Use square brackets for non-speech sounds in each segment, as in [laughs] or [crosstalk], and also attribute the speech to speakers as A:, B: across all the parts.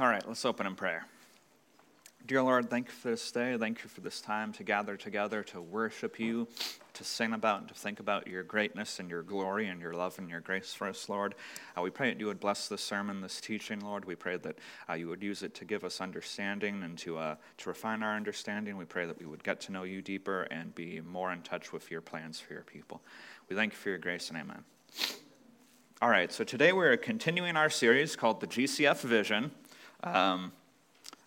A: All right, let's open in prayer. Dear Lord, thank you for this day. Thank you for this time to gather together to worship you, to sing about and to think about your greatness and your glory and your love and your grace for us, Lord. Uh, we pray that you would bless this sermon, this teaching, Lord. We pray that uh, you would use it to give us understanding and to, uh, to refine our understanding. We pray that we would get to know you deeper and be more in touch with your plans for your people. We thank you for your grace and amen. All right, so today we're continuing our series called the GCF Vision. Um,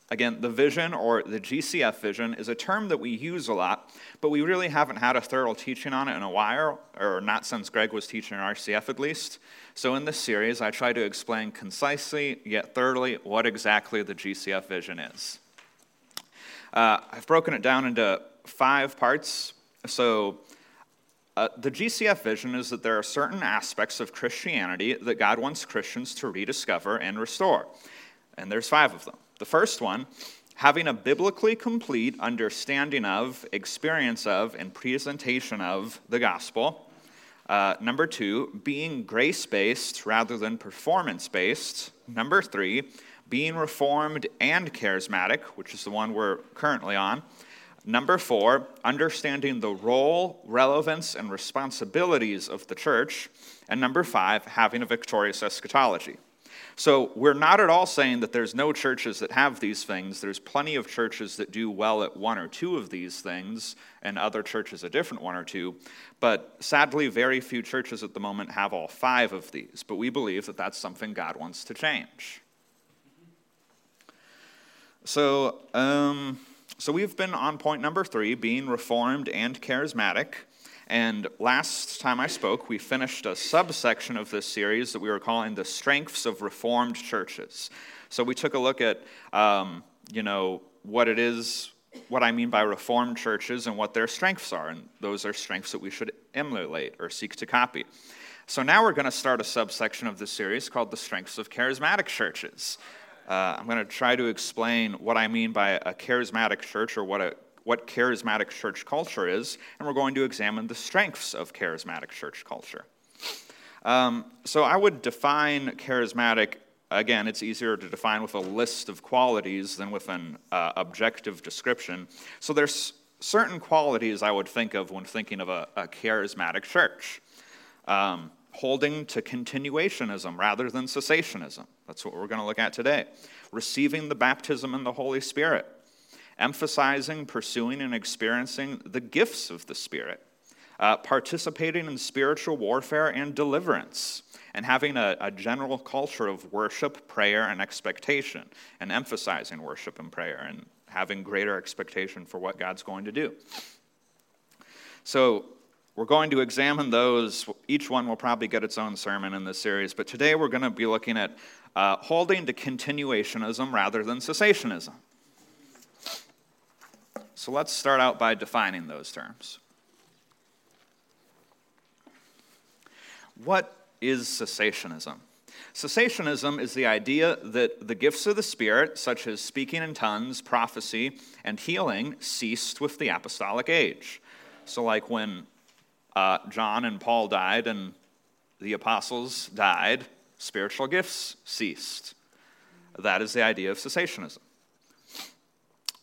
A: again, the vision or the GCF vision is a term that we use a lot, but we really haven't had a thorough teaching on it in a while, or not since Greg was teaching in RCF at least. So in this series, I try to explain concisely yet thoroughly what exactly the GCF vision is. Uh, I've broken it down into five parts. So uh, the GCF vision is that there are certain aspects of Christianity that God wants Christians to rediscover and restore and there's five of them. The first one, having a biblically complete understanding of, experience of, and presentation of the gospel. Uh, number two, being grace based rather than performance based. Number three, being reformed and charismatic, which is the one we're currently on. Number four, understanding the role, relevance, and responsibilities of the church. And number five, having a victorious eschatology. So we're not at all saying that there's no churches that have these things. There's plenty of churches that do well at one or two of these things, and other churches a different one or two. But sadly, very few churches at the moment have all five of these. But we believe that that's something God wants to change. So, um, so we've been on point number three, being reformed and charismatic. And last time I spoke, we finished a subsection of this series that we were calling The Strengths of Reformed Churches. So we took a look at, um, you know, what it is, what I mean by Reformed churches and what their strengths are. And those are strengths that we should emulate or seek to copy. So now we're going to start a subsection of this series called The Strengths of Charismatic Churches. Uh, I'm going to try to explain what I mean by a charismatic church or what a what charismatic church culture is, and we're going to examine the strengths of charismatic church culture. Um, so I would define charismatic, again, it's easier to define with a list of qualities than with an uh, objective description. So there's certain qualities I would think of when thinking of a, a charismatic church. Um, holding to continuationism rather than cessationism. That's what we're going to look at today. Receiving the baptism in the Holy Spirit emphasizing, pursuing, and experiencing the gifts of the Spirit, uh, participating in spiritual warfare and deliverance, and having a, a general culture of worship, prayer, and expectation, and emphasizing worship and prayer, and having greater expectation for what God's going to do. So, we're going to examine those. Each one will probably get its own sermon in this series, but today we're going to be looking at uh, holding to continuationism rather than cessationism. So let's start out by defining those terms. What is cessationism? Cessationism is the idea that the gifts of the Spirit, such as speaking in tongues, prophecy, and healing, ceased with the apostolic age. So, like when uh, John and Paul died and the apostles died, spiritual gifts ceased. That is the idea of cessationism.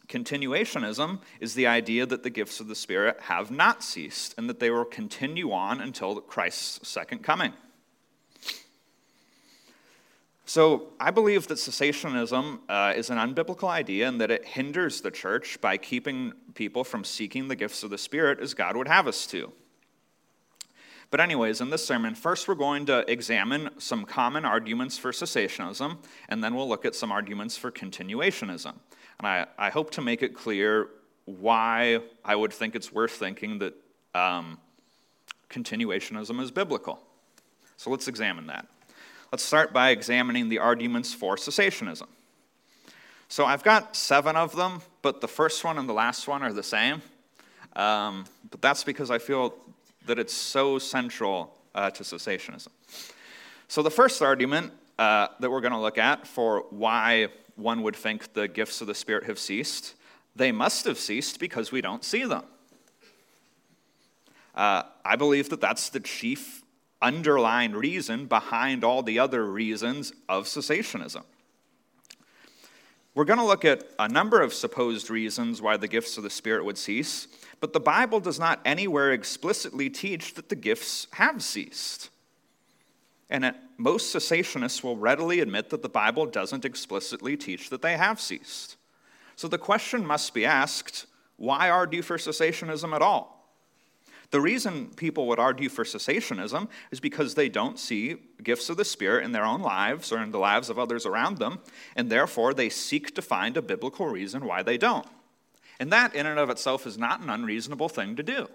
A: Continuationism is the idea that the gifts of the Spirit have not ceased and that they will continue on until Christ's second coming. So, I believe that cessationism uh, is an unbiblical idea and that it hinders the church by keeping people from seeking the gifts of the Spirit as God would have us to. But, anyways, in this sermon, first we're going to examine some common arguments for cessationism, and then we'll look at some arguments for continuationism. And I, I hope to make it clear why I would think it's worth thinking that um, continuationism is biblical. So let's examine that. Let's start by examining the arguments for cessationism. So I've got seven of them, but the first one and the last one are the same. Um, but that's because I feel that it's so central uh, to cessationism. So the first argument uh, that we're going to look at for why one would think the gifts of the Spirit have ceased. They must have ceased because we don't see them. Uh, I believe that that's the chief underlying reason behind all the other reasons of cessationism. We're going to look at a number of supposed reasons why the gifts of the Spirit would cease, but the Bible does not anywhere explicitly teach that the gifts have ceased. And most cessationists will readily admit that the Bible doesn't explicitly teach that they have ceased. So the question must be asked why argue for cessationism at all? The reason people would argue for cessationism is because they don't see gifts of the Spirit in their own lives or in the lives of others around them, and therefore they seek to find a biblical reason why they don't. And that, in and of itself, is not an unreasonable thing to do.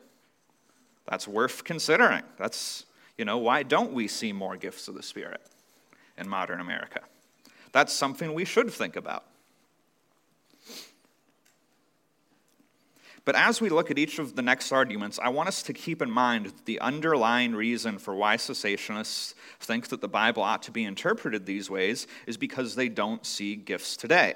A: That's worth considering. That's, you know, why don't we see more gifts of the Spirit in modern America? That's something we should think about. But as we look at each of the next arguments, I want us to keep in mind that the underlying reason for why cessationists think that the Bible ought to be interpreted these ways is because they don't see gifts today.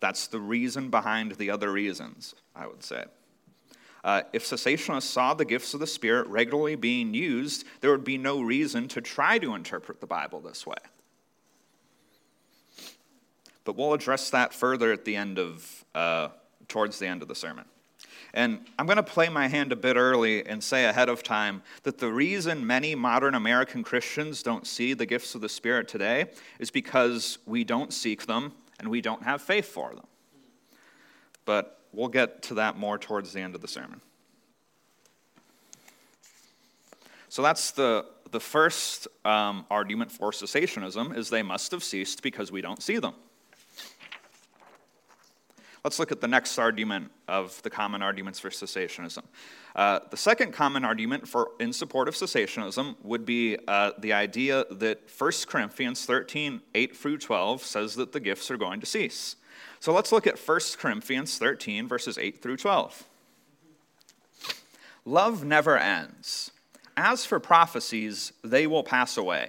A: That's the reason behind the other reasons, I would say. Uh, if cessationists saw the gifts of the Spirit regularly being used, there would be no reason to try to interpret the Bible this way but we'll address that further at the end of, uh, towards the end of the sermon. And I'm going to play my hand a bit early and say ahead of time that the reason many modern American Christians don't see the gifts of the Spirit today is because we don't seek them and we don't have faith for them. But we'll get to that more towards the end of the sermon. So that's the, the first um, argument for cessationism is they must have ceased because we don't see them. Let's look at the next argument of the common arguments for cessationism. Uh, the second common argument for, in support of cessationism would be uh, the idea that 1 Corinthians 13, 8 through 12 says that the gifts are going to cease. So let's look at 1 Corinthians 13, verses 8 through 12. Love never ends. As for prophecies, they will pass away.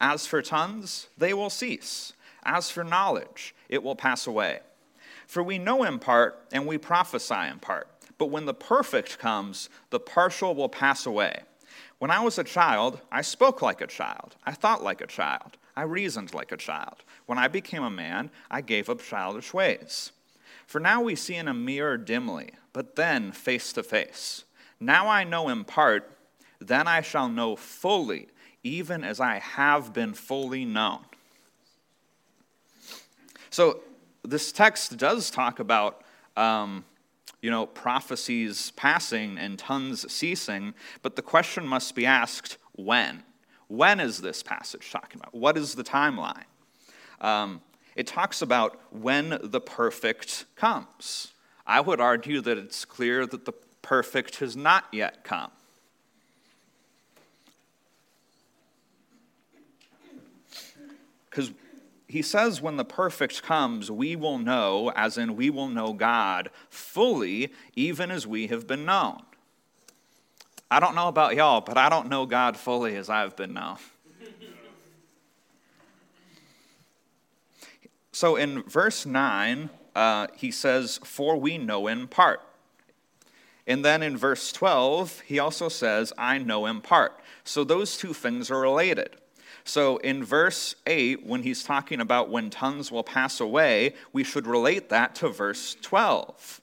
A: As for tongues, they will cease. As for knowledge, it will pass away. For we know in part, and we prophesy in part. But when the perfect comes, the partial will pass away. When I was a child, I spoke like a child. I thought like a child. I reasoned like a child. When I became a man, I gave up childish ways. For now we see in a mirror dimly, but then face to face. Now I know in part, then I shall know fully, even as I have been fully known. So this text does talk about, um, you know, prophecies passing and tongues ceasing, but the question must be asked when? When is this passage talking about? What is the timeline? Um, it talks about when the perfect comes. I would argue that it's clear that the perfect has not yet come. Because he says, when the perfect comes, we will know, as in we will know God fully, even as we have been known. I don't know about y'all, but I don't know God fully as I've been now. so in verse 9, uh, he says, For we know in part. And then in verse 12, he also says, I know in part. So those two things are related. So in verse 8, when he's talking about when tongues will pass away, we should relate that to verse 12.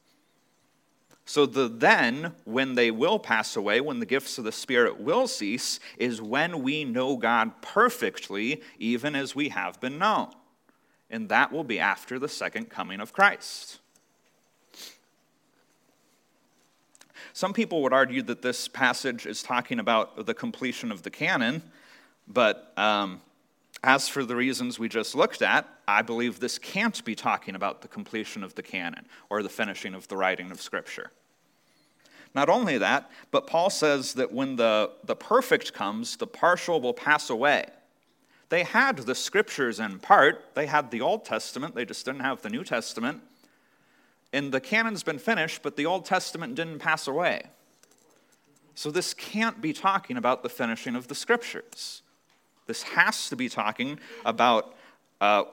A: So the then, when they will pass away, when the gifts of the Spirit will cease, is when we know God perfectly, even as we have been known. And that will be after the second coming of Christ. Some people would argue that this passage is talking about the completion of the canon, but um, as for the reasons we just looked at, I believe this can't be talking about the completion of the canon or the finishing of the writing of Scripture. Not only that, but Paul says that when the, the perfect comes, the partial will pass away. They had the scriptures in part, they had the Old Testament, they just didn't have the New Testament. And the canon's been finished, but the Old Testament didn't pass away. So this can't be talking about the finishing of the scriptures. This has to be talking about uh,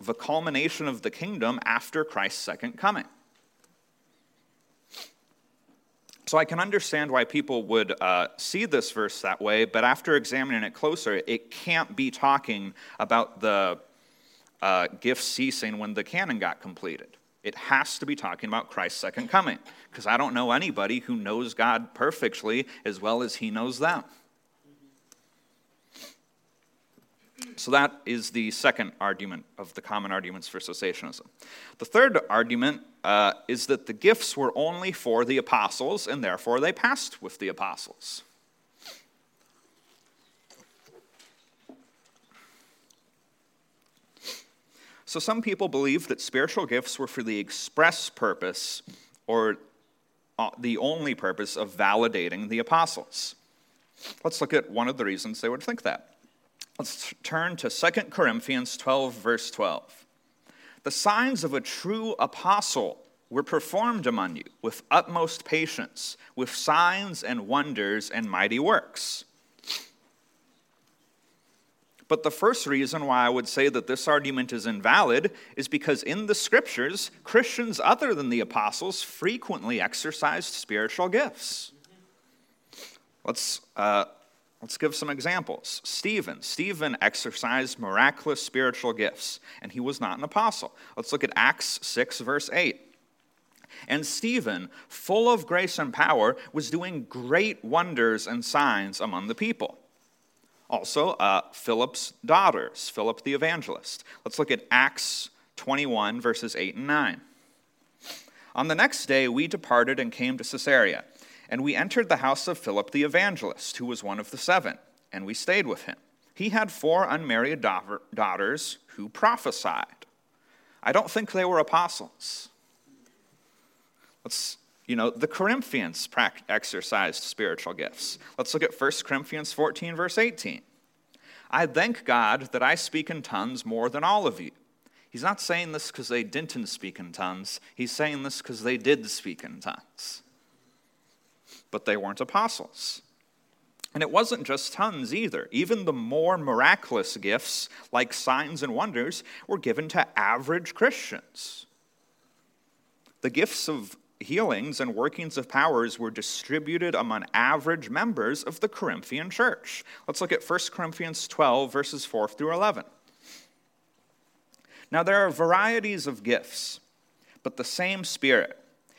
A: the culmination of the kingdom after Christ's second coming. So I can understand why people would uh, see this verse that way, but after examining it closer, it can't be talking about the, uh, gifts ceasing when the canon got completed. It has to be talking about Christ's second coming, because I don't know anybody who knows God perfectly as well as he knows them. So that is the second argument of the common arguments for cessationism. The third argument uh, is that the gifts were only for the apostles, and therefore they passed with the apostles. So some people believe that spiritual gifts were for the express purpose or uh, the only purpose of validating the apostles. Let's look at one of the reasons they would think that. Let's turn to 2 Corinthians 12, verse 12. The signs of a true apostle were performed among you with utmost patience, with signs and wonders and mighty works. But the first reason why I would say that this argument is invalid is because in the scriptures, Christians other than the apostles frequently exercised spiritual gifts. Let's, uh, let's give some examples. Stephen. Stephen exercised miraculous spiritual gifts, and he was not an apostle. Let's look at Acts 6, verse 8. And Stephen, full of grace and power, was doing great wonders and signs among the people. Also, uh, Philip's daughters, Philip the evangelist. Let's look at Acts 21, verses 8 and 9. On the next day, we departed and came to Caesarea, and we entered the house of Philip the evangelist, who was one of the seven, and we stayed with him. He had four unmarried daughters who prophesied. I don't think they were apostles. Let's you know, the Corinthians exercised spiritual gifts. Let's look at 1 Corinthians 14, verse 18. I thank God that I speak in tongues more than all of you. He's not saying this because they didn't speak in tongues. He's saying this because they did speak in tongues. But they weren't apostles. And it wasn't just tongues either. Even the more miraculous gifts, like signs and wonders, were given to average Christians. The gifts of healings and workings of powers were distributed among average members of the Corinthian church. Let's look at 1 Corinthians 12, verses 4 through 11. Now, there are varieties of gifts, but the same Spirit.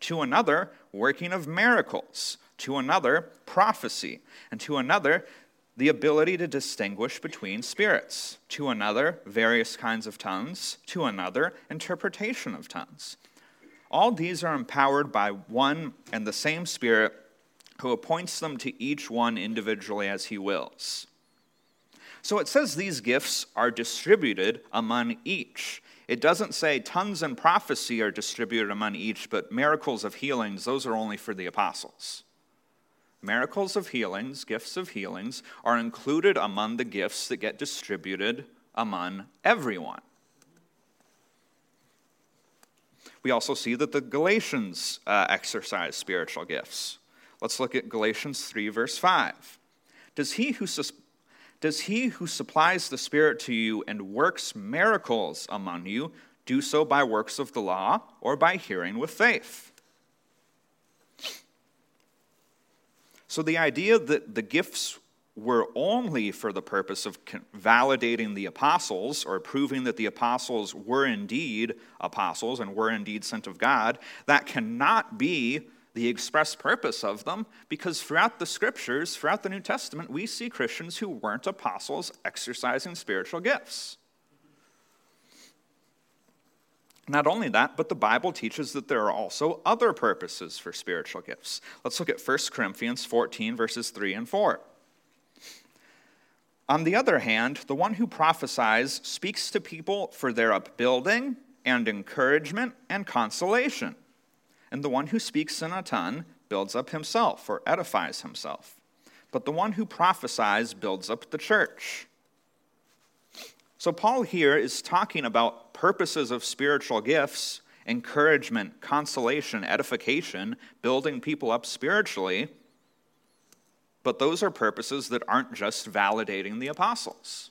A: To another, working of miracles. To another, prophecy. And to another, the ability to distinguish between spirits, to another, various kinds of tongues, to another, interpretation of tongues. All these are empowered by one and the same Spirit who appoints them to each one individually as he wills. So it says these gifts are distributed among each. It doesn't say tongues and prophecy are distributed among each, but miracles of healings, those are only for the apostles. Miracles of healings, gifts of healings, are included among the gifts that get distributed among everyone. We also see that the Galatians uh, exercise spiritual gifts. Let's look at Galatians 3, verse 5. Does he, who sus- does he who supplies the Spirit to you and works miracles among you do so by works of the law or by hearing with faith? So the idea that the gifts were only for the purpose of validating the apostles or proving that the apostles were indeed apostles and were indeed sent of God, that cannot be the express purpose of them because throughout the scriptures, throughout the New Testament, we see Christians who weren't apostles exercising spiritual gifts. Not only that, but the Bible teaches that there are also other purposes for spiritual gifts. Let's look at 1 Corinthians 14, verses 3 and 4. On the other hand, the one who prophesies speaks to people for their upbuilding and encouragement and consolation. And the one who speaks in a tongue builds up himself or edifies himself. But the one who prophesies builds up the church. So, Paul here is talking about purposes of spiritual gifts encouragement, consolation, edification, building people up spiritually. But those are purposes that aren't just validating the apostles.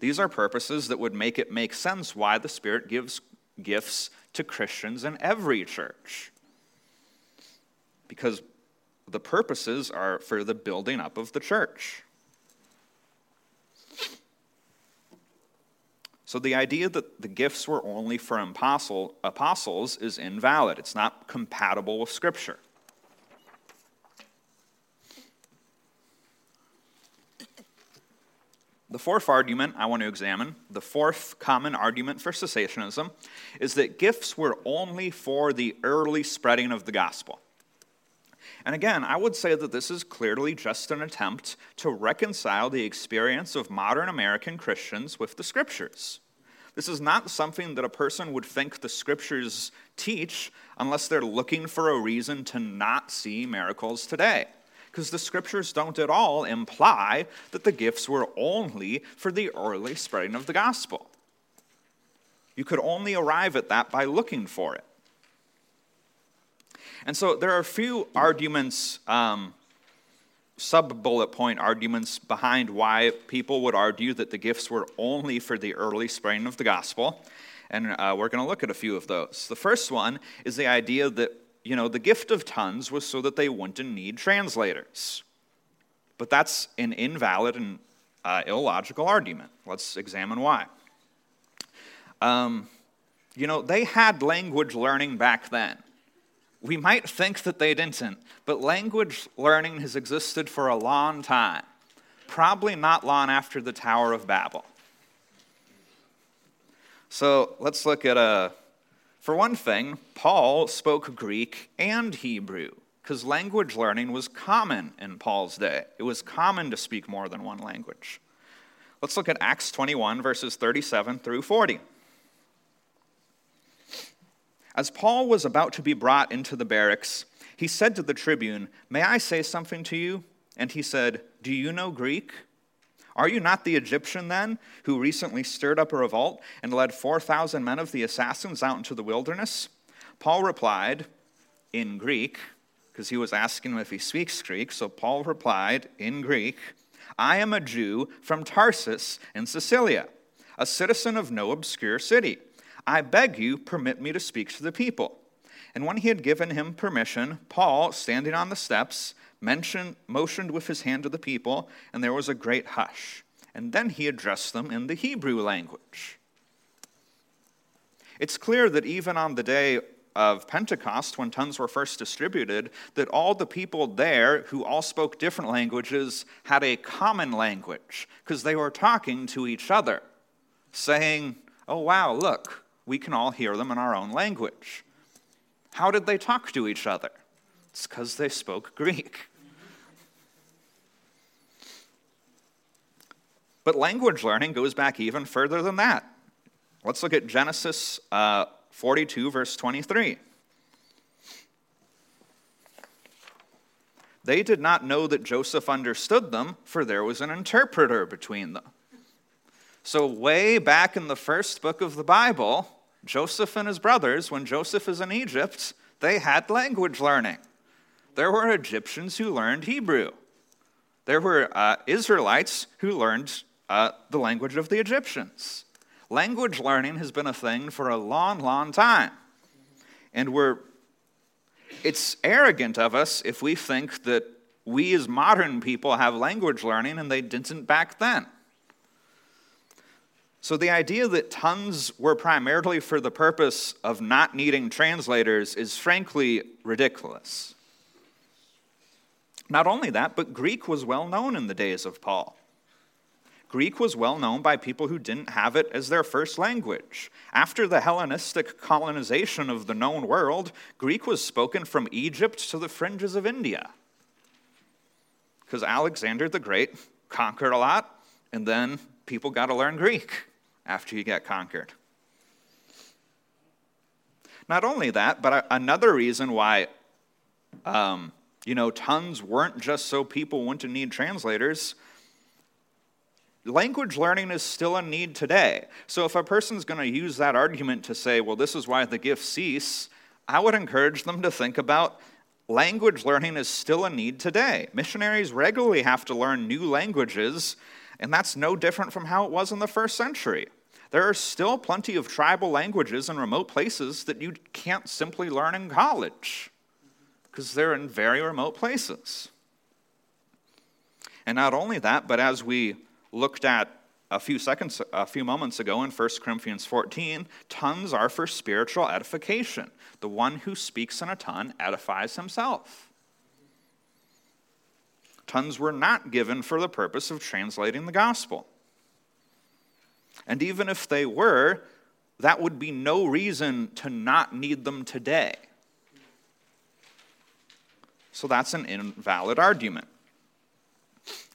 A: These are purposes that would make it make sense why the Spirit gives gifts to Christians in every church. Because the purposes are for the building up of the church. So the idea that the gifts were only for apostle, apostles is invalid. It's not compatible with Scripture. The fourth argument I want to examine, the fourth common argument for cessationism, is that gifts were only for the early spreading of the gospel. And again, I would say that this is clearly just an attempt to reconcile the experience of modern American Christians with the scriptures. This is not something that a person would think the scriptures teach unless they're looking for a reason to not see miracles today. Because the scriptures don't at all imply that the gifts were only for the early spreading of the gospel. You could only arrive at that by looking for it. And so there are a few arguments um, sub bullet point arguments behind why people would argue that the gifts were only for the early spreading of the gospel. And uh, we're going to look at a few of those. The first one is the idea that, you know, the gift of tongues was so that they wouldn't need translators. But that's an invalid and uh, illogical argument. Let's examine why. Um, you know, they had language learning back then. We might think that they didn't, but language learning has existed for a long time, probably not long after the Tower of Babel. So let's look at a. For one thing, Paul spoke Greek and Hebrew because language learning was common in Paul's day. It was common to speak more than one language. Let's look at Acts 21, verses 37 through 40. As Paul was about to be brought into the barracks, he said to the tribune, May I say something to you? And he said, Do you know Greek? Are you not the Egyptian then, who recently stirred up a revolt and led 4,000 men of the assassins out into the wilderness? Paul replied in Greek, because he was asking him if he speaks Greek. So Paul replied in Greek, I am a Jew from Tarsus in Cilicia, a citizen of no obscure city I beg you, permit me to speak to the people. And when he had given him permission, Paul, standing on the steps, mentioned, motioned with his hand to the people, and there was a great hush. And then he addressed them in the Hebrew language. It's clear that even on the day of Pentecost, when tongues were first distributed, that all the people there who all spoke different languages had a common language because they were talking to each other, saying, Oh, wow, look, we can all hear them in our own language. How did they talk to each other? It's because they spoke Greek. But language learning goes back even further than that. Let's look at Genesis uh, 42, verse 23. They did not know that Joseph understood them, for there was an interpreter between them. So, way back in the first book of the Bible, Joseph and his brothers, when Joseph is in Egypt, they had language learning. There were Egyptians who learned Hebrew. There were uh, Israelites who learned uh, the language of the Egyptians. Language learning has been a thing for a long, long time. And we're, it's arrogant of us if we think that we as modern people have language learning and they didn't back then. So, the idea that tongues were primarily for the purpose of not needing translators is frankly ridiculous. Not only that, but Greek was well known in the days of Paul. Greek was well known by people who didn't have it as their first language. After the Hellenistic colonization of the known world, Greek was spoken from Egypt to the fringes of India. Because Alexander the Great conquered a lot, and then people got to learn Greek after you get conquered. Not only that, but another reason why, um, you know, tongues weren't just so people wouldn't need translators. Language learning is still a need today. So if a person's going to use that argument to say, well, this is why the gifts cease, I would encourage them to think about language learning is still a need today. Missionaries regularly have to learn new languages, and that's no different from how it was in the first century. There are still plenty of tribal languages in remote places that you can't simply learn in college because they're in very remote places. And not only that, but as we looked at a few seconds, a few moments ago in 1 Corinthians 14, tongues are for spiritual edification. The one who speaks in a tongue edifies himself. Tongues were not given for the purpose of translating the gospel. And even if they were, that would be no reason to not need them today. So that's an invalid argument.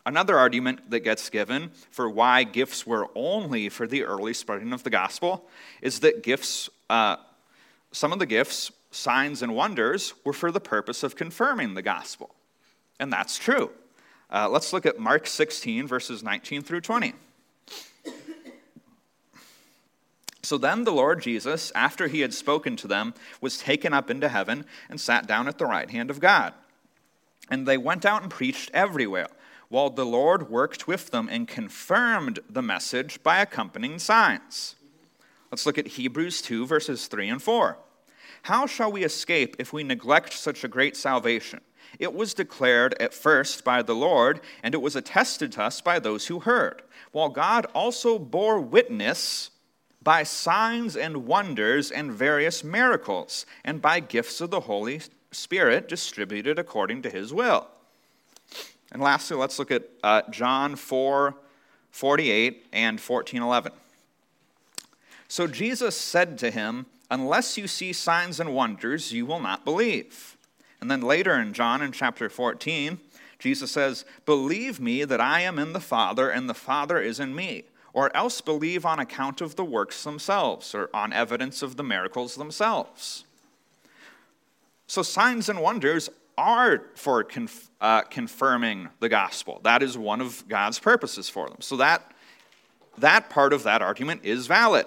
A: Another argument that gets given for why gifts were only for the early spreading of the gospel is that gifts, uh, some of the gifts, signs and wonders, were for the purpose of confirming the gospel. And that's true. Uh, let's look at Mark 16, verses 19 through 20. So then the Lord Jesus, after he had spoken to them, was taken up into heaven and sat down at the right hand of God. And they went out and preached everywhere while the Lord worked with them and confirmed the message by accompanying signs. Let's look at Hebrews 2, verses 3 and 4. How shall we escape if we neglect such a great salvation? It was declared at first by the Lord, and it was attested to us by those who heard, while God also bore witness by signs and wonders and various miracles, and by gifts of the Holy Spirit distributed according to his will. And lastly, let's look at uh, John 4 48 and 14 11. So Jesus said to him, Unless you see signs and wonders, you will not believe. And then later in John, in chapter 14, Jesus says, Believe me that I am in the Father and the Father is in me, or else believe on account of the works themselves, or on evidence of the miracles themselves. So signs and wonders are for conf- uh, confirming the gospel. That is one of God's purposes for them. So that, that part of that argument is valid.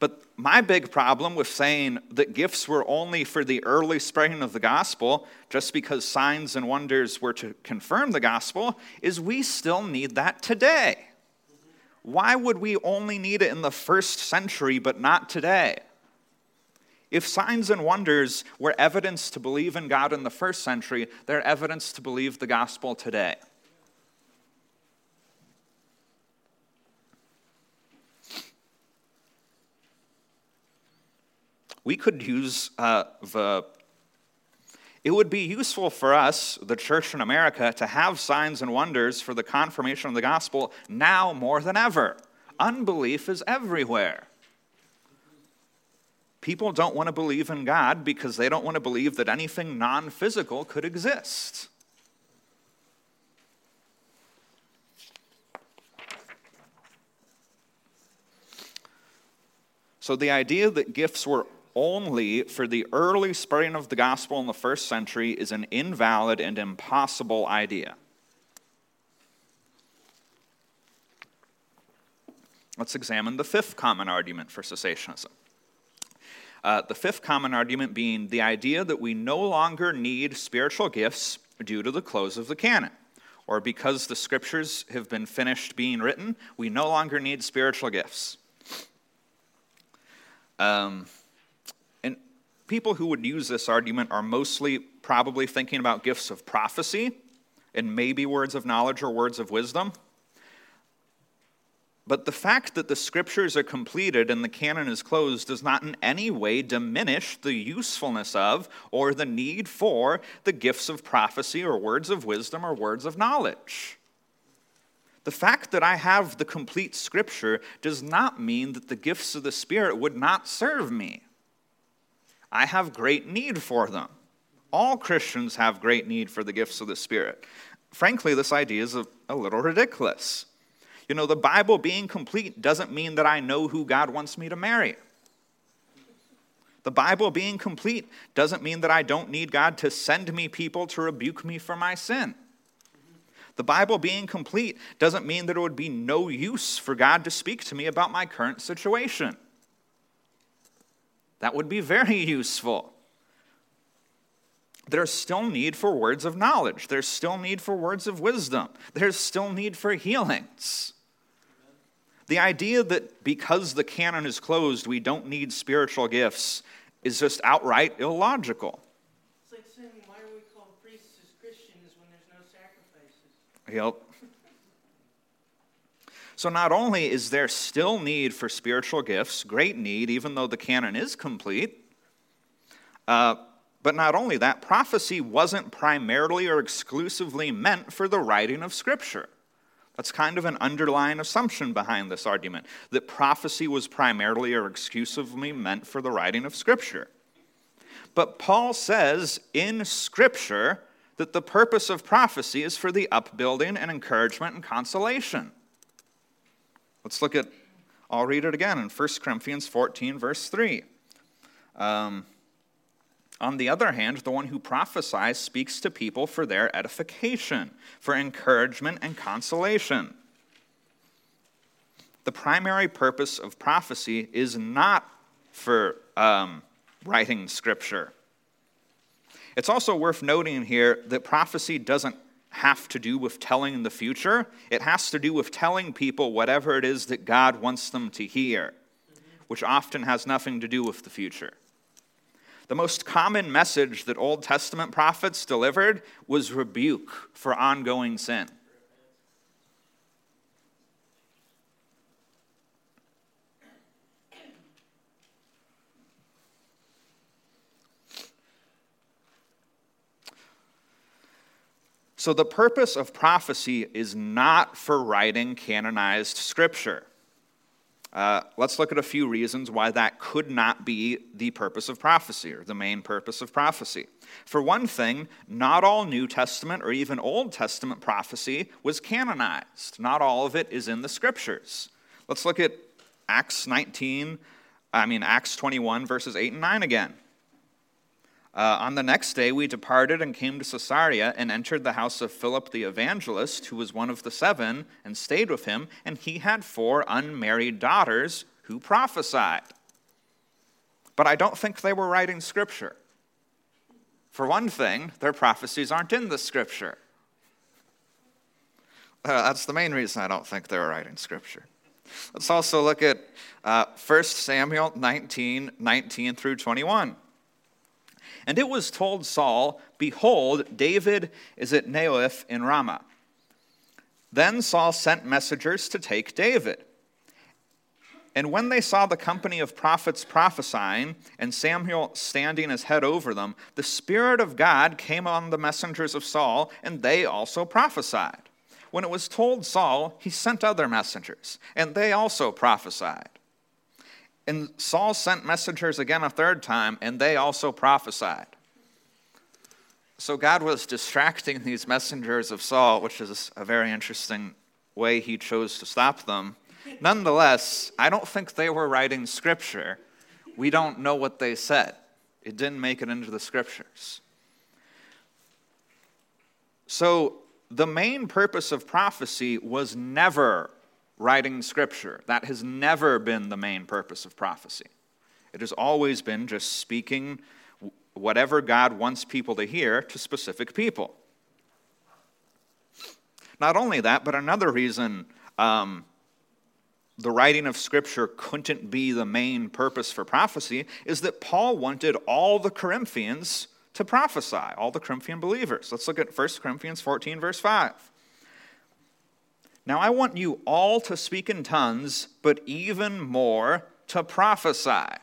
A: But my big problem with saying that gifts were only for the early spreading of the gospel, just because signs and wonders were to confirm the gospel, is we still need that today. Why would we only need it in the first century but not today? If signs and wonders were evidence to believe in God in the first century, they're evidence to believe the gospel today. We could use uh, the it would be useful for us, the church in America, to have signs and wonders for the confirmation of the gospel now more than ever. Unbelief is everywhere. People don't want to believe in God because they don't want to believe that anything non physical could exist. So the idea that gifts were only for the early spreading of the gospel in the first century is an invalid and impossible idea. Let's examine the fifth common argument for cessationism. Uh, the fifth common argument being the idea that we no longer need spiritual gifts due to the close of the canon, or because the scriptures have been finished being written, we no longer need spiritual gifts. Um, and people who would use this argument are mostly probably thinking about gifts of prophecy and maybe words of knowledge or words of wisdom. But the fact that the scriptures are completed and the canon is closed does not in any way diminish the usefulness of or the need for the gifts of prophecy or words of wisdom or words of knowledge. The fact that I have the complete scripture does not mean that the gifts of the Spirit would not serve me. I have great need for them. All Christians have great need for the gifts of the Spirit. Frankly, this idea is a, a little ridiculous. You know, the Bible being complete doesn't mean that I know who God wants me to marry. The Bible being complete doesn't mean that I don't need God to send me people to rebuke me for my sin. The Bible being complete doesn't mean that it would be no use for God to speak to me about my current situation. That would be very [laughs] useful. There's still need for words of knowledge. There's still need for words of wisdom. There's still need for healings. The idea that because the canon is closed, we don't need spiritual gifts is just outright illogical.
B: It's like saying, why are we called priests as Christians when there's no sacrifices?
A: Yep. So, not only is there still need for spiritual gifts, great need, even though the canon is complete, uh, but not only that, prophecy wasn't primarily or exclusively meant for the writing of Scripture. That's kind of an underlying assumption behind this argument that prophecy was primarily or exclusively meant for the writing of Scripture. But Paul says in Scripture that the purpose of prophecy is for the upbuilding and encouragement and consolation. Let's look at, I'll read it again in 1 Corinthians 14, verse 3. Um, on the other hand, the one who prophesies speaks to people for their edification, for encouragement and consolation. The primary purpose of prophecy is not for um, writing scripture. It's also worth noting here that prophecy doesn't have to do with telling the future, it has to do with telling people whatever it is that God wants them to hear, which often has nothing to do with the future. The most common message that Old Testament prophets delivered was rebuke for ongoing sin. So, the purpose of prophecy is not for writing canonized scripture. Uh, let's look at a few reasons why that could not be the purpose of prophecy or the main purpose of prophecy. For one thing, not all New Testament or even Old Testament prophecy was canonized. Not all of it is in the scriptures. Let's look at Acts 19, I mean, Acts 21, verses 8 and 9 again. Uh, on the next day, we departed and came to Caesarea and entered the house of Philip the evangelist, who was one of the seven, and stayed with him. And he had four unmarried daughters who prophesied. But I don't think they were writing scripture. For one thing, their prophecies aren't in the scripture. Uh, that's the main reason I don't think they were writing scripture. Let's also look at uh, 1 Samuel 19 19 through 21. And it was told Saul, Behold, David is at Naioth in Ramah. Then Saul sent messengers to take David. And when they saw the company of prophets prophesying, and Samuel standing his head over them, the Spirit of God came on the messengers of Saul, and they also prophesied. When it was told Saul, he sent other messengers, and they also prophesied. And Saul sent messengers again a third time, and they also prophesied. So God was distracting these messengers of Saul, which is a very interesting way he chose to stop them. Nonetheless, I don't think they were writing scripture. We don't know what they said, it didn't make it into the scriptures. So, the main purpose of prophecy was never writing scripture. That has never been the main purpose of prophecy. It has always been just speaking whatever God wants people to hear to specific people. Not only that, but another reason um, the writing of Scripture couldn't be the main purpose for prophecy is that Paul wanted all the Corinthians to prophesy, all the Corinthian believers. Let's look at 1 Corinthians 14, verse 5. Now I want you all to speak in tongues, but even more to prophesy.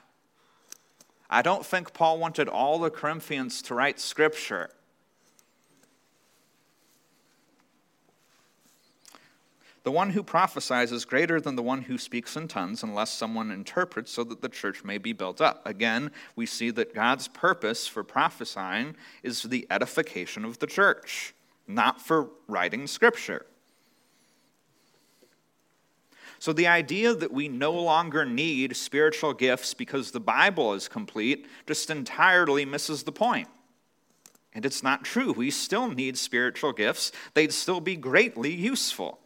A: I don't think Paul wanted all the Corinthians to write scripture. The one who prophesies is greater than the one who speaks in tongues unless someone interprets so that the church may be built up. Again, we see that God's purpose for prophesying is for the edification of the church, not for writing scripture. So the idea that we no longer need spiritual gifts because the Bible is complete just entirely misses the point. And it's not true. We still need spiritual gifts, they'd still be greatly useful.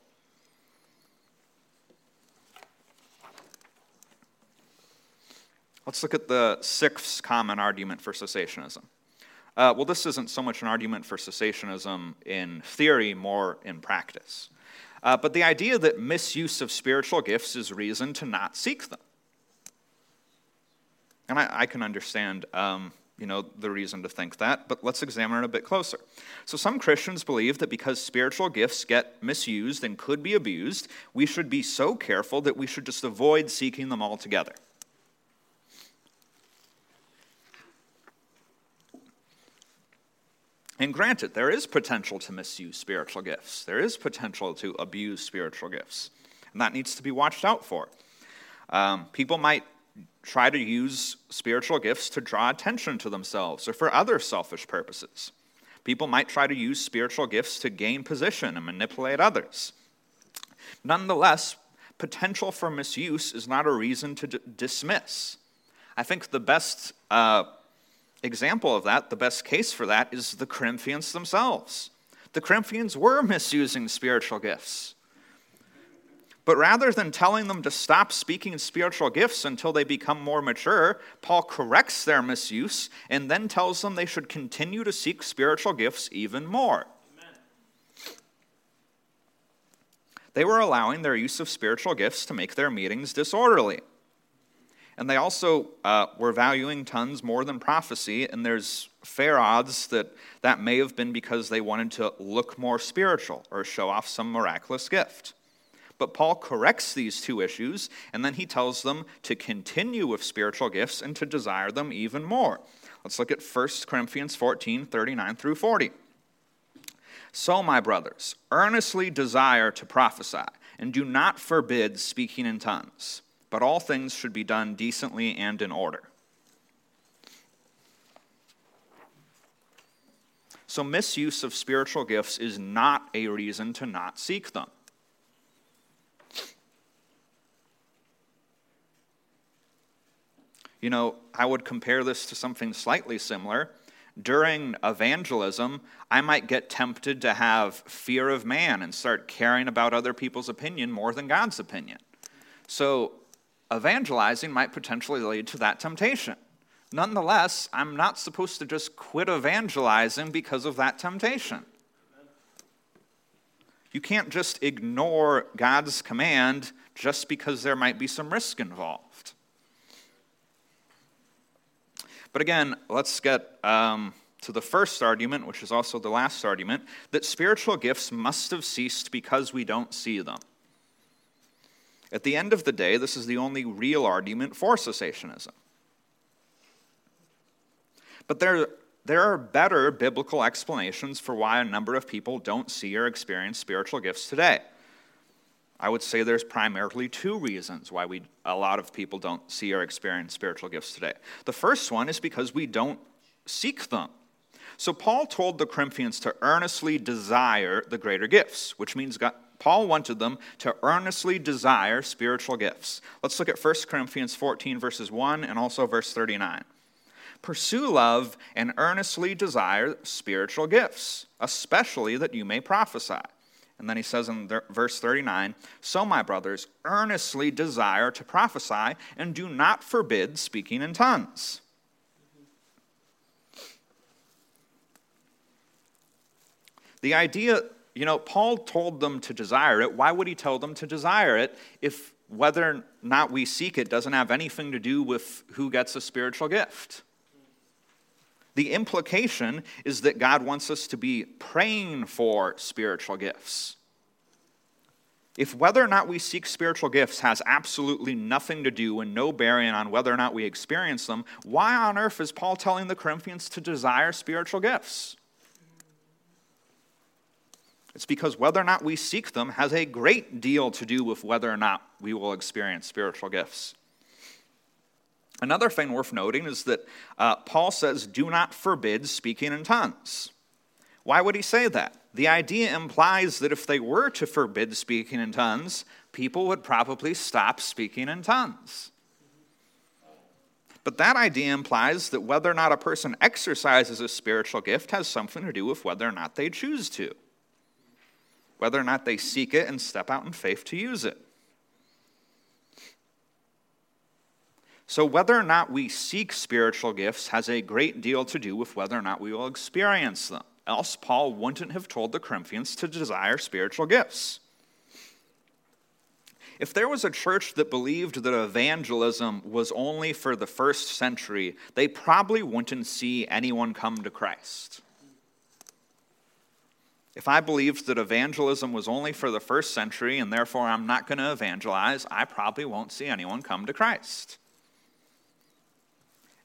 A: Let's look at the sixth common argument for cessationism. Uh, well, this isn't so much an argument for cessationism in theory, more in practice. Uh, but the idea that misuse of spiritual gifts is reason to not seek them. And I, I can understand, um, you know, the reason to think that, but let's examine it a bit closer. So some Christians believe that because spiritual gifts get misused and could be abused, we should be so careful that we should just avoid seeking them altogether. And granted, there is potential to misuse spiritual gifts. There is potential to abuse spiritual gifts. And that needs to be watched out for. Um, people might try to use spiritual gifts to draw attention to themselves or for other selfish purposes. People might try to use spiritual gifts to gain position and manipulate others. Nonetheless, potential for misuse is not a reason to d- dismiss. I think the best uh, example of that, the best case for that, is the Corinthians themselves. The Corinthians were misusing spiritual gifts. But rather than telling them to stop speaking spiritual gifts until they become more mature, Paul corrects their misuse and then tells them they should continue to seek spiritual gifts even more. Amen. They were allowing their use of spiritual gifts to make their meetings disorderly. And they also uh, were valuing tongues more than prophecy, and there's fair odds that that may have been because they wanted to look more spiritual or show off some miraculous gift. But Paul corrects these two issues, and then he tells them to continue with spiritual gifts and to desire them even more. Let's look at 1 Corinthians 14 39 through 40. So, my brothers, earnestly desire to prophesy, and do not forbid speaking in tongues but all things should be done decently and in order. So, misuse of spiritual gifts is not a reason to not seek them. You know, I would compare this to something slightly similar. During evangelism, I might get tempted to have fear of man and start caring about other people's opinion more than God's opinion. So, evangelizing might potentially lead to that temptation. Nonetheless, I'm not supposed to just quit evangelizing because of that temptation. You can't just ignore God's command just because there might be some risk involved. But again, let's get um, to the first argument, which is also the last argument, that spiritual gifts must have ceased because we don't see them. At the end of the day, this is the only real argument for cessationism. But there, there are better biblical explanations for why a number of people don't see or experience spiritual gifts today. I would say there's primarily two reasons why we, a lot of people don't see or experience spiritual gifts today. The first one is because we don't seek them. So Paul told the Corinthians to earnestly desire the greater gifts, which means God, Paul wanted them to earnestly desire spiritual gifts. Let's look at 1 Corinthians 14, verses 1 and also verse 39. Pursue love and earnestly desire spiritual gifts, especially that you may prophesy. And then he says in verse 39 So, my brothers, earnestly desire to prophesy and do not forbid speaking in tongues. The idea you know, Paul told them to desire it. Why would he tell them to desire it if whether or not we seek it doesn't have anything to do with who gets a spiritual gift? The implication is that God wants us to be praying for spiritual gifts. If whether or not we seek spiritual gifts has absolutely nothing to do and no bearing on whether or not we experience them, why on earth is Paul telling the Corinthians to desire spiritual gifts? It's because whether or not we seek them has a great deal to do with whether or not we will experience spiritual gifts. Another thing worth noting is that uh, Paul says, do not forbid speaking in tongues. Why would he say that? The idea implies that if they were to forbid speaking in tongues, people would probably stop speaking in tongues. But that idea implies that whether or not a person exercises a spiritual gift has something to do with whether or not they choose to, whether or not they seek it and step out in faith to use it. So, whether or not we seek spiritual gifts has a great deal to do with whether or not we will experience them. Else, Paul wouldn't have told the Corinthians to desire spiritual gifts. If there was a church that believed that evangelism was only for the first century, they probably wouldn't see anyone come to Christ. If I believed that evangelism was only for the first century and therefore I'm not going to evangelize, I probably won't see anyone come to Christ.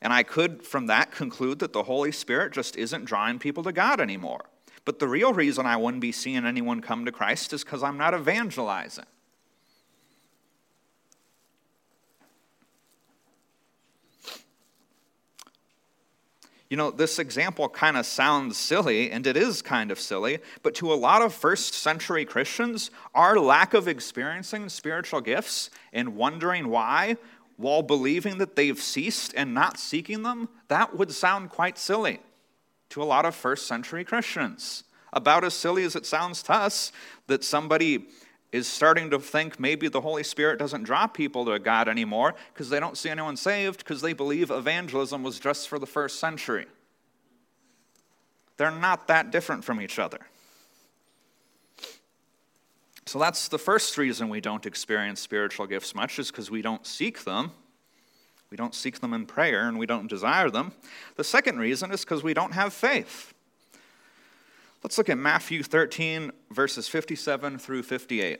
A: And I could, from that, conclude that the Holy Spirit just isn't drawing people to God anymore. But the real reason I wouldn't be seeing anyone come to Christ is because I'm not evangelizing. You know, this example kind of sounds silly, and it is kind of silly, but to a lot of first century Christians, our lack of experiencing spiritual gifts and wondering why while believing that they've ceased and not seeking them, that would sound quite silly to a lot of first century Christians. About as silly as it sounds to us that somebody is starting to think maybe the Holy Spirit doesn't draw people to God anymore because they don't see anyone saved because they believe evangelism was just for the first century. They're not that different from each other. So that's the first reason we don't experience spiritual gifts much, is because we don't seek them. We don't seek them in prayer and we don't desire them. The second reason is because we don't have faith. Let's look at Matthew 13, verses 57 through 58.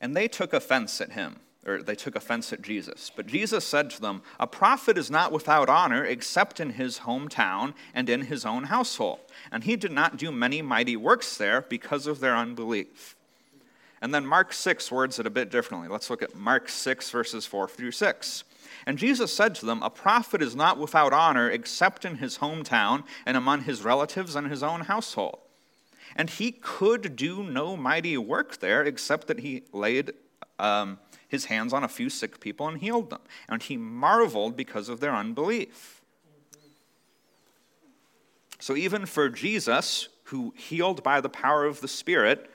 A: And they took offense at him or they took offense at Jesus. But Jesus said to them, A prophet is not without honor except in his hometown and in his own household. And he did not do many mighty works there because of their unbelief. And then Mark 6 words it a bit differently. Let's look at Mark 6, verses 4 through 6. And Jesus said to them, A prophet is not without honor except in his hometown and among his relatives and his own household. And he could do no mighty work there except that he laid. Um, his hands on a few sick people and healed them. And he marveled because of their unbelief. So, even for Jesus, who healed by the power of the Spirit,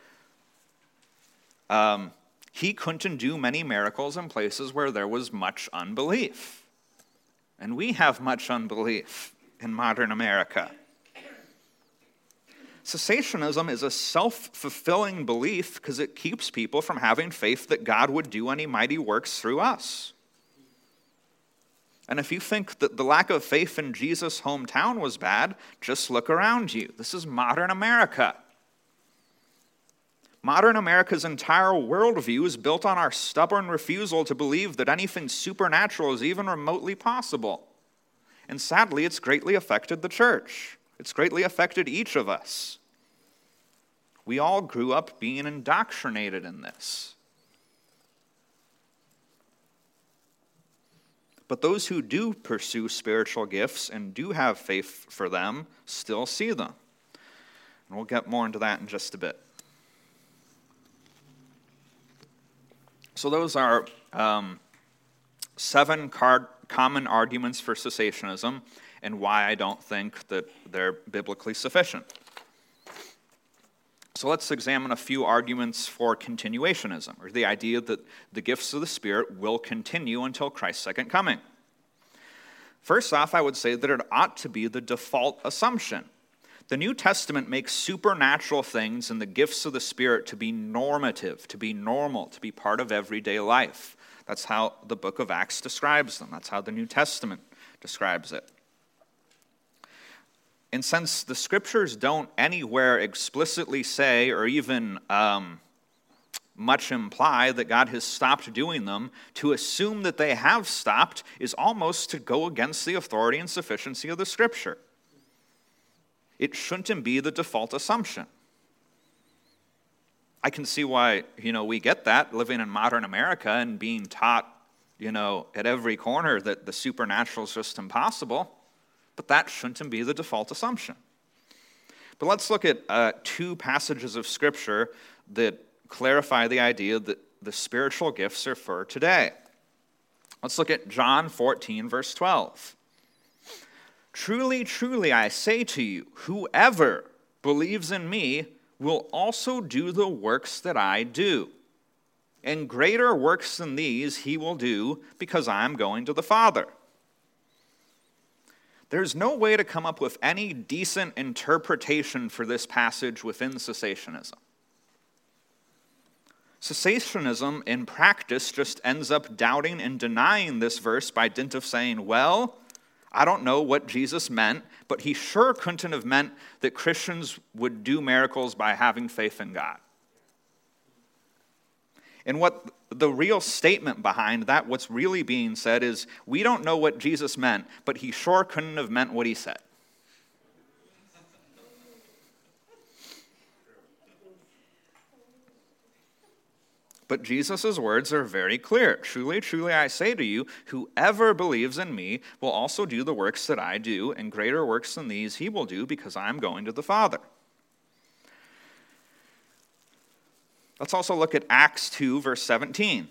A: um, he couldn't do many miracles in places where there was much unbelief. And we have much unbelief in modern America. Cessationism is a self fulfilling belief because it keeps people from having faith that God would do any mighty works through us. And if you think that the lack of faith in Jesus' hometown was bad, just look around you. This is modern America. Modern America's entire worldview is built on our stubborn refusal to believe that anything supernatural is even remotely possible. And sadly, it's greatly affected the church. It's greatly affected each of us. We all grew up being indoctrinated in this. But those who do pursue spiritual gifts and do have faith for them still see them. And we'll get more into that in just a bit. So, those are um, seven card- common arguments for cessationism and why I don't think that they're biblically sufficient. So let's examine a few arguments for continuationism, or the idea that the gifts of the Spirit will continue until Christ's second coming. First off, I would say that it ought to be the default assumption. The New Testament makes supernatural things and the gifts of the Spirit to be normative, to be normal, to be part of everyday life. That's how the book of Acts describes them, that's how the New Testament describes it. And since the scriptures don't anywhere explicitly say or even um, much imply that God has stopped doing them, to assume that they have stopped is almost to go against the authority and sufficiency of the scripture. It shouldn't be the default assumption. I can see why, you know, we get that living in modern America and being taught, you know, at every corner that the supernatural is just impossible but that shouldn't be the default assumption. But let's look at uh, two passages of Scripture that clarify the idea that the spiritual gifts are for today. Let's look at John 14, verse 12. Truly, truly, I say to you, whoever believes in me will also do the works that I do. And greater works than these he will do because I am going to the Father. There's no way to come up with any decent interpretation for this passage within cessationism. Cessationism, in practice, just ends up doubting and denying this verse by dint of saying, well, I don't know what Jesus meant, but he sure couldn't have meant that Christians would do miracles by having faith in God. And what the real statement behind that, what's really being said, is we don't know what Jesus meant, but he sure couldn't have meant what he said. But Jesus' words are very clear. Truly, truly, I say to you, whoever believes in me will also do the works that I do, and greater works than these he will do because I am going to the Father. Let's also look at Acts 2, verse 17.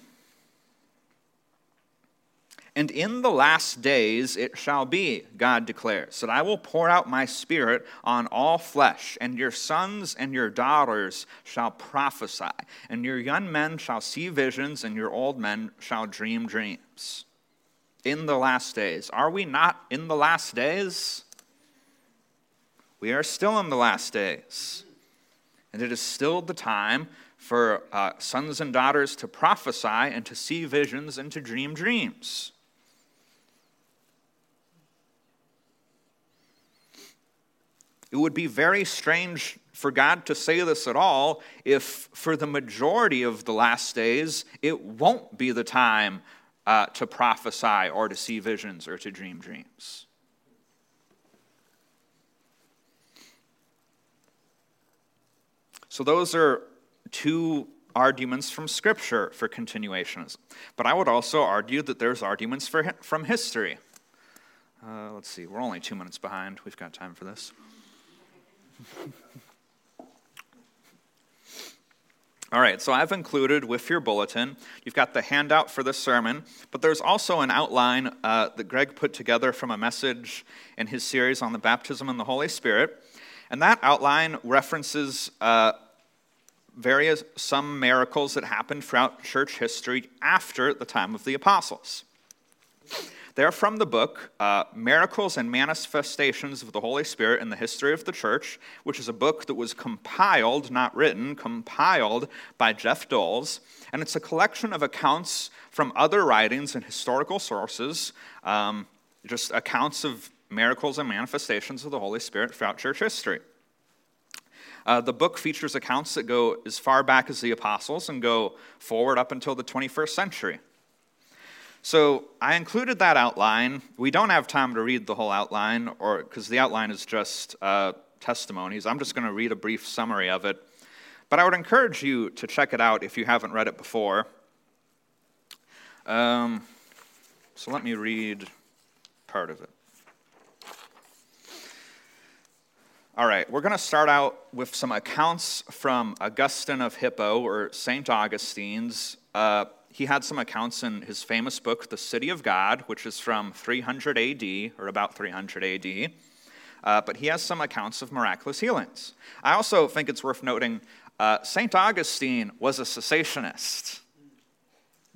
A: And in the last days it shall be, God declares, that I will pour out my spirit on all flesh, and your sons and your daughters shall prophesy, and your young men shall see visions, and your old men shall dream dreams. In the last days. Are we not in the last days? We are still in the last days. And it is still the time for uh, sons and daughters to prophesy and to see visions and to dream dreams. It would be very strange for God to say this at all if, for the majority of the last days, it won't be the time uh, to prophesy or to see visions or to dream dreams. So, those are two arguments from Scripture for continuationism. But I would also argue that there's arguments for, from history. Uh, let's see, we're only two minutes behind. We've got time for this. [laughs] All right, so I've included with your bulletin, you've got the handout for the sermon, but there's also an outline uh, that Greg put together from a message in his series on the baptism in the Holy Spirit. And that outline references uh, various, some miracles that happened throughout church history after the time of the apostles. They're from the book uh, Miracles and Manifestations of the Holy Spirit in the History of the Church, which is a book that was compiled, not written, compiled by Jeff Doles. And it's a collection of accounts from other writings and historical sources, um, just accounts of miracles and manifestations of the Holy Spirit throughout church history. Uh, the book features accounts that go as far back as the apostles and go forward up until the 21st century. So I included that outline. We don't have time to read the whole outline, or because the outline is just uh, testimonies. I'm just going to read a brief summary of it. But I would encourage you to check it out if you haven't read it before. Um, so let me read part of it. All right, we're going to start out with some accounts from Augustine of Hippo, or St. Augustine's. Uh, he had some accounts in his famous book, The City of God, which is from 300 AD, or about 300 AD. Uh, but he has some accounts of miraculous healings. I also think it's worth noting uh, St. Augustine was a cessationist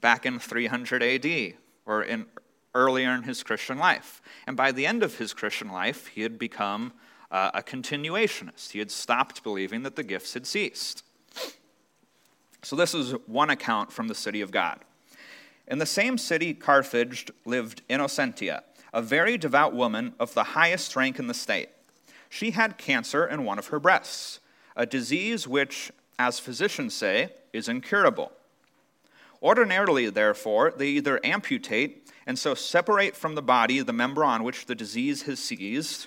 A: back in 300 AD, or in, earlier in his Christian life. And by the end of his Christian life, he had become uh, a continuationist. He had stopped believing that the gifts had ceased. So, this is one account from the city of God. In the same city, Carthage, lived Innocentia, a very devout woman of the highest rank in the state. She had cancer in one of her breasts, a disease which, as physicians say, is incurable. Ordinarily, therefore, they either amputate and so separate from the body the member on which the disease has seized,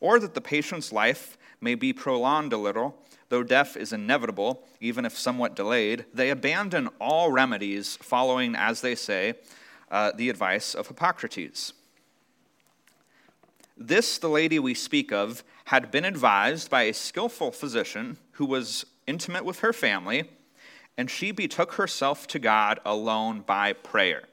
A: or that the patient's life may be prolonged a little though death is inevitable, even if somewhat delayed, they abandon all remedies, following, as they say, uh, the advice of Hippocrates. This, the lady we speak of, had been advised by a skillful physician who was intimate with her family, and she betook herself to God alone by prayer.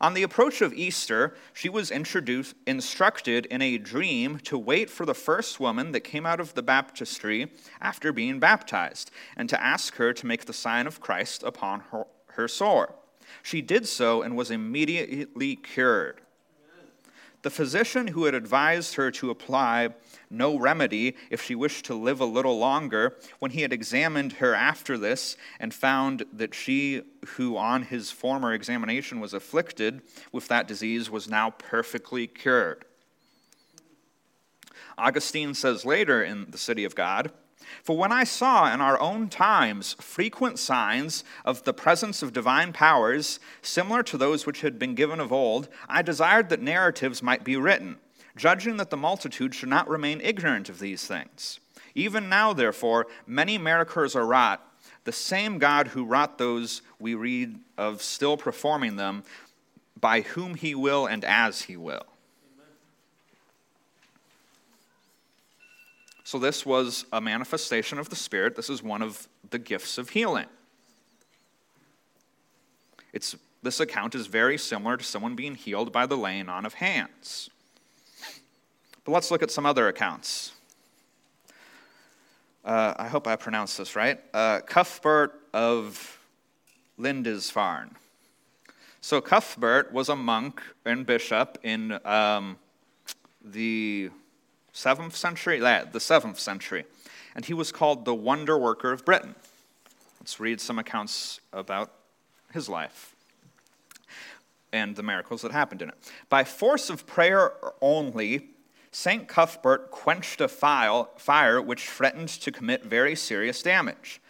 A: On the approach of Easter, she was introduced, instructed in a dream to wait for the first woman that came out of the baptistry after being baptized, and to ask her to make the sign of Christ upon her, her sore. She did so and was immediately cured. The physician who had advised her to apply no remedy if she wished to live a little longer, when he had examined her after this and found that she who on his former examination was afflicted with that disease was now perfectly cured. Augustine says later in The City of God, for when I saw in our own times frequent signs of the presence of divine powers, similar to those which had been given of old, I desired that narratives might be written judging that the multitude should not remain ignorant of these things. Even now, therefore, many miracles are wrought. The same God who wrought those we read of still performing them, by whom he will and as he will. So, this was a manifestation of the Spirit. This is one of the gifts of healing. It's, this account is very similar to someone being healed by the laying on of hands. But let's look at some other accounts. Uh, I hope I pronounced this right. Uh, Cuthbert of Lindisfarne. So Cuthbert was a monk and bishop in um, the seventh century. The seventh century, and he was called the wonder worker of Britain. Let's read some accounts about his life and the miracles that happened in it. By force of prayer only, St. Cuthbert quenched a fire which threatened to commit very serious damage.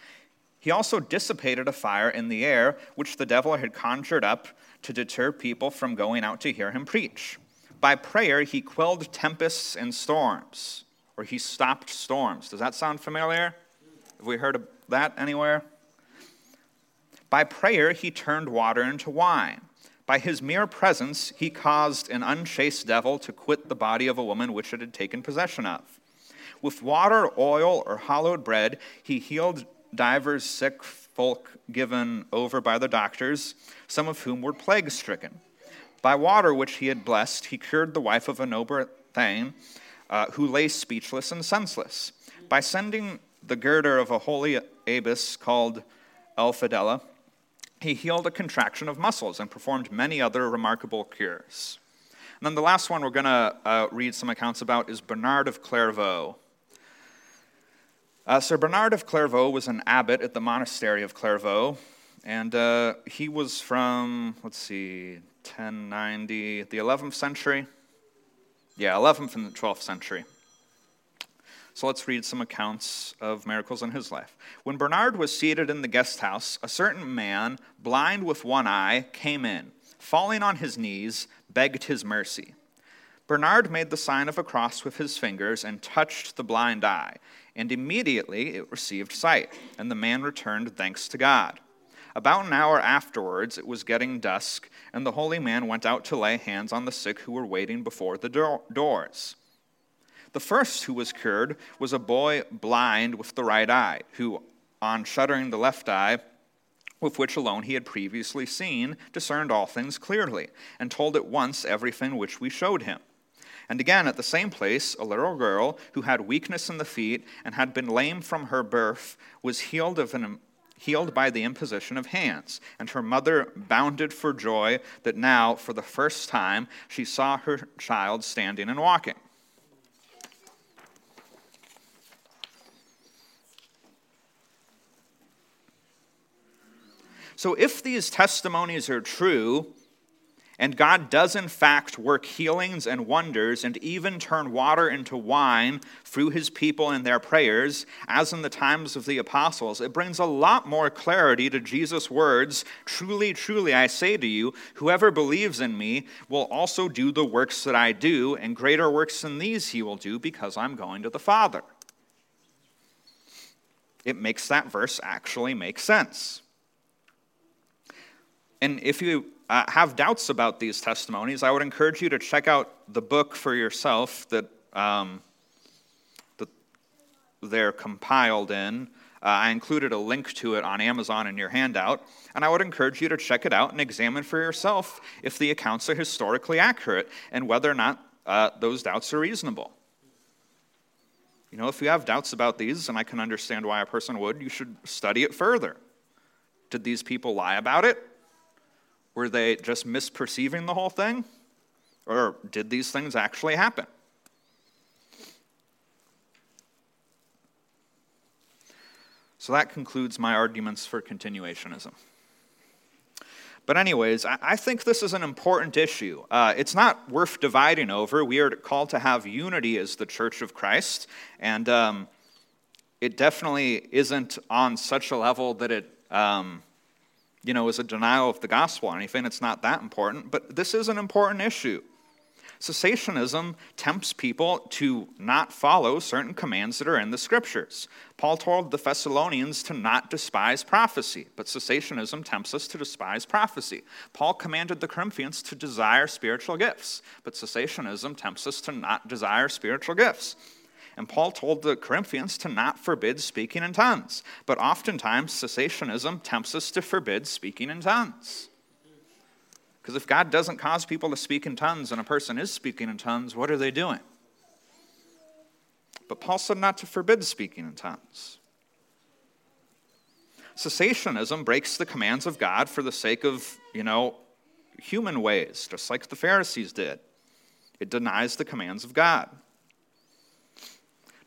A: He also dissipated a fire in the air which the devil had conjured up to deter people from going out to hear him preach. By prayer, he quelled tempests and storms, or he stopped storms. Does that sound familiar? Have we heard of that anywhere? By prayer, he turned water into wine. By his mere presence, he caused an unchaste devil to quit the body of a woman which it had taken possession of. With water, oil, or hallowed bread, he healed divers sick folk given over by the doctors, some of whom were plague stricken. By water which he had blessed, he cured the wife of a noble Thane, uh, who lay speechless and senseless. By sending the girder of a holy abbess called Elfidella, he healed a contraction of muscles and performed many other remarkable cures. And then the last one we're going to uh, read some accounts about is Bernard of Clairvaux. Uh, Sir Bernard of Clairvaux was an abbot at the monastery of Clairvaux, and uh, he was from, let's see, 1090, the 11th century? Yeah, 11th and the 12th century. So let's read some accounts of miracles in his life. When Bernard was seated in the guest house, a certain man, blind with one eye, came in. Falling on his knees, begged his mercy. Bernard made the sign of a cross with his fingers and touched the blind eye, and immediately it received sight, and the man returned thanks to God. About an hour afterwards, it was getting dusk, and the holy man went out to lay hands on the sick who were waiting before the do- doors. The first who was cured was a boy blind with the right eye, who, on shuttering the left eye, with which alone he had previously seen, discerned all things clearly, and told at once everything which we showed him. And again, at the same place, a little girl who had weakness in the feet and had been lame from her birth was healed, of an, healed by the imposition of hands. And her mother bounded for joy that now, for the first time, she saw her child standing and walking. So, if these testimonies are true, and God does in fact work healings and wonders and even turn water into wine through his people and their prayers, as in the times of the apostles, it brings a lot more clarity to Jesus' words Truly, truly, I say to you, whoever believes in me will also do the works that I do, and greater works than these he will do because I'm going to the Father. It makes that verse actually make sense. And if you uh, have doubts about these testimonies, I would encourage you to check out the book for yourself that, um, that they're compiled in. Uh, I included a link to it on Amazon in your handout, and I would encourage you to check it out and examine for yourself if the accounts are historically accurate and whether or not uh, those doubts are reasonable. You know, if you have doubts about these, and I can understand why a person would, you should study it further. Did these people lie about it? Were they just misperceiving the whole thing? Or did these things actually happen? So that concludes my arguments for continuationism. But, anyways, I think this is an important issue. Uh, it's not worth dividing over. We are called to have unity as the church of Christ, and um, it definitely isn't on such a level that it, um, you know, is a denial of the gospel or anything. It's not that important, but this is an important issue. Cessationism tempts people to not follow certain commands that are in the scriptures. Paul told the Thessalonians to not despise prophecy, but cessationism tempts us to despise prophecy. Paul commanded the Corinthians to desire spiritual gifts, but cessationism tempts us to not desire spiritual gifts. And Paul told the Corinthians to not forbid speaking in tongues, but oftentimes cessationism tempts us to forbid speaking in tongues. Because if God doesn't cause people to speak in tongues and a person is speaking in tongues, what are they doing? But Paul said not to forbid speaking in tongues. Cessationism breaks the commands of God for the sake of, you know, human ways, just like the Pharisees did. It denies the commands of God.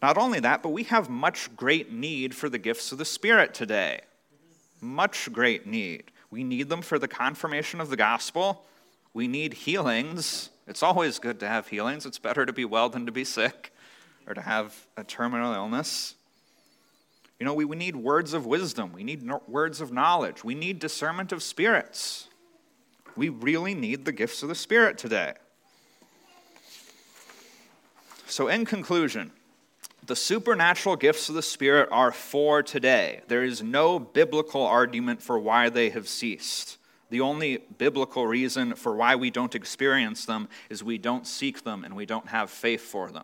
A: Not only that, but we have much great need for the gifts of the Spirit today. Much great need. We need them for the confirmation of the gospel. We need healings. It's always good to have healings. It's better to be well than to be sick or to have a terminal illness. You know, we, we need words of wisdom. We need no, words of knowledge. We need discernment of spirits. We really need the gifts of the Spirit today. So, in conclusion, the supernatural gifts of the Spirit are for today. There is no biblical argument for why they have ceased. The only biblical reason for why we don't experience them is we don't seek them and we don't have faith for them.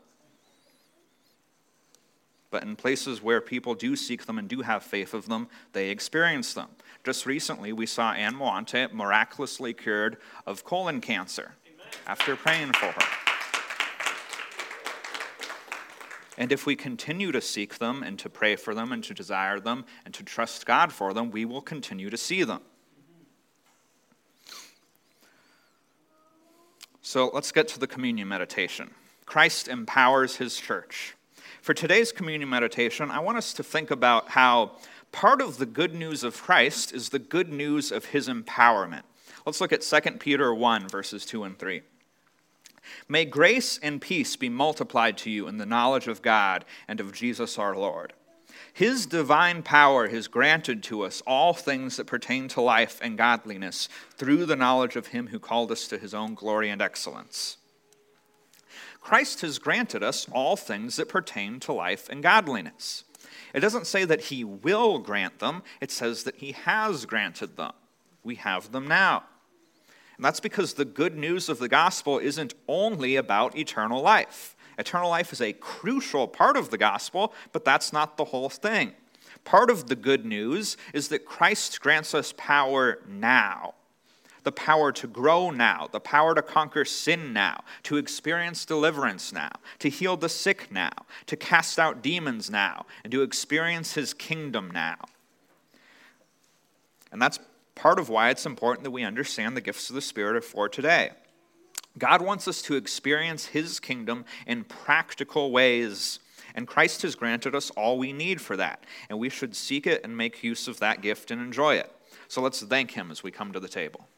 A: But in places where people do seek them and do have faith of them, they experience them. Just recently, we saw Anne Moante miraculously cured of colon cancer Amen. after praying for her. And if we continue to seek them and to pray for them and to desire them and to trust God for them, we will continue to see them. So let's get to the communion meditation. Christ empowers his church. For today's communion meditation, I want us to think about how part of the good news of Christ is the good news of his empowerment. Let's look at 2 Peter 1, verses 2 and 3. May grace and peace be multiplied to you in the knowledge of God and of Jesus our Lord. His divine power has granted to us all things that pertain to life and godliness through the knowledge of Him who called us to His own glory and excellence. Christ has granted us all things that pertain to life and godliness. It doesn't say that He will grant them, it says that He has granted them. We have them now. And that's because the good news of the gospel isn't only about eternal life. Eternal life is a crucial part of the gospel, but that's not the whole thing. Part of the good news is that Christ grants us power now the power to grow now, the power to conquer sin now, to experience deliverance now, to heal the sick now, to cast out demons now, and to experience his kingdom now. And that's part of why it's important that we understand the gifts of the Spirit are for today. God wants us to experience His kingdom in practical ways, and Christ has granted us all we need for that, and we should seek it and make use of that gift and enjoy it. So let's thank Him as we come to the table.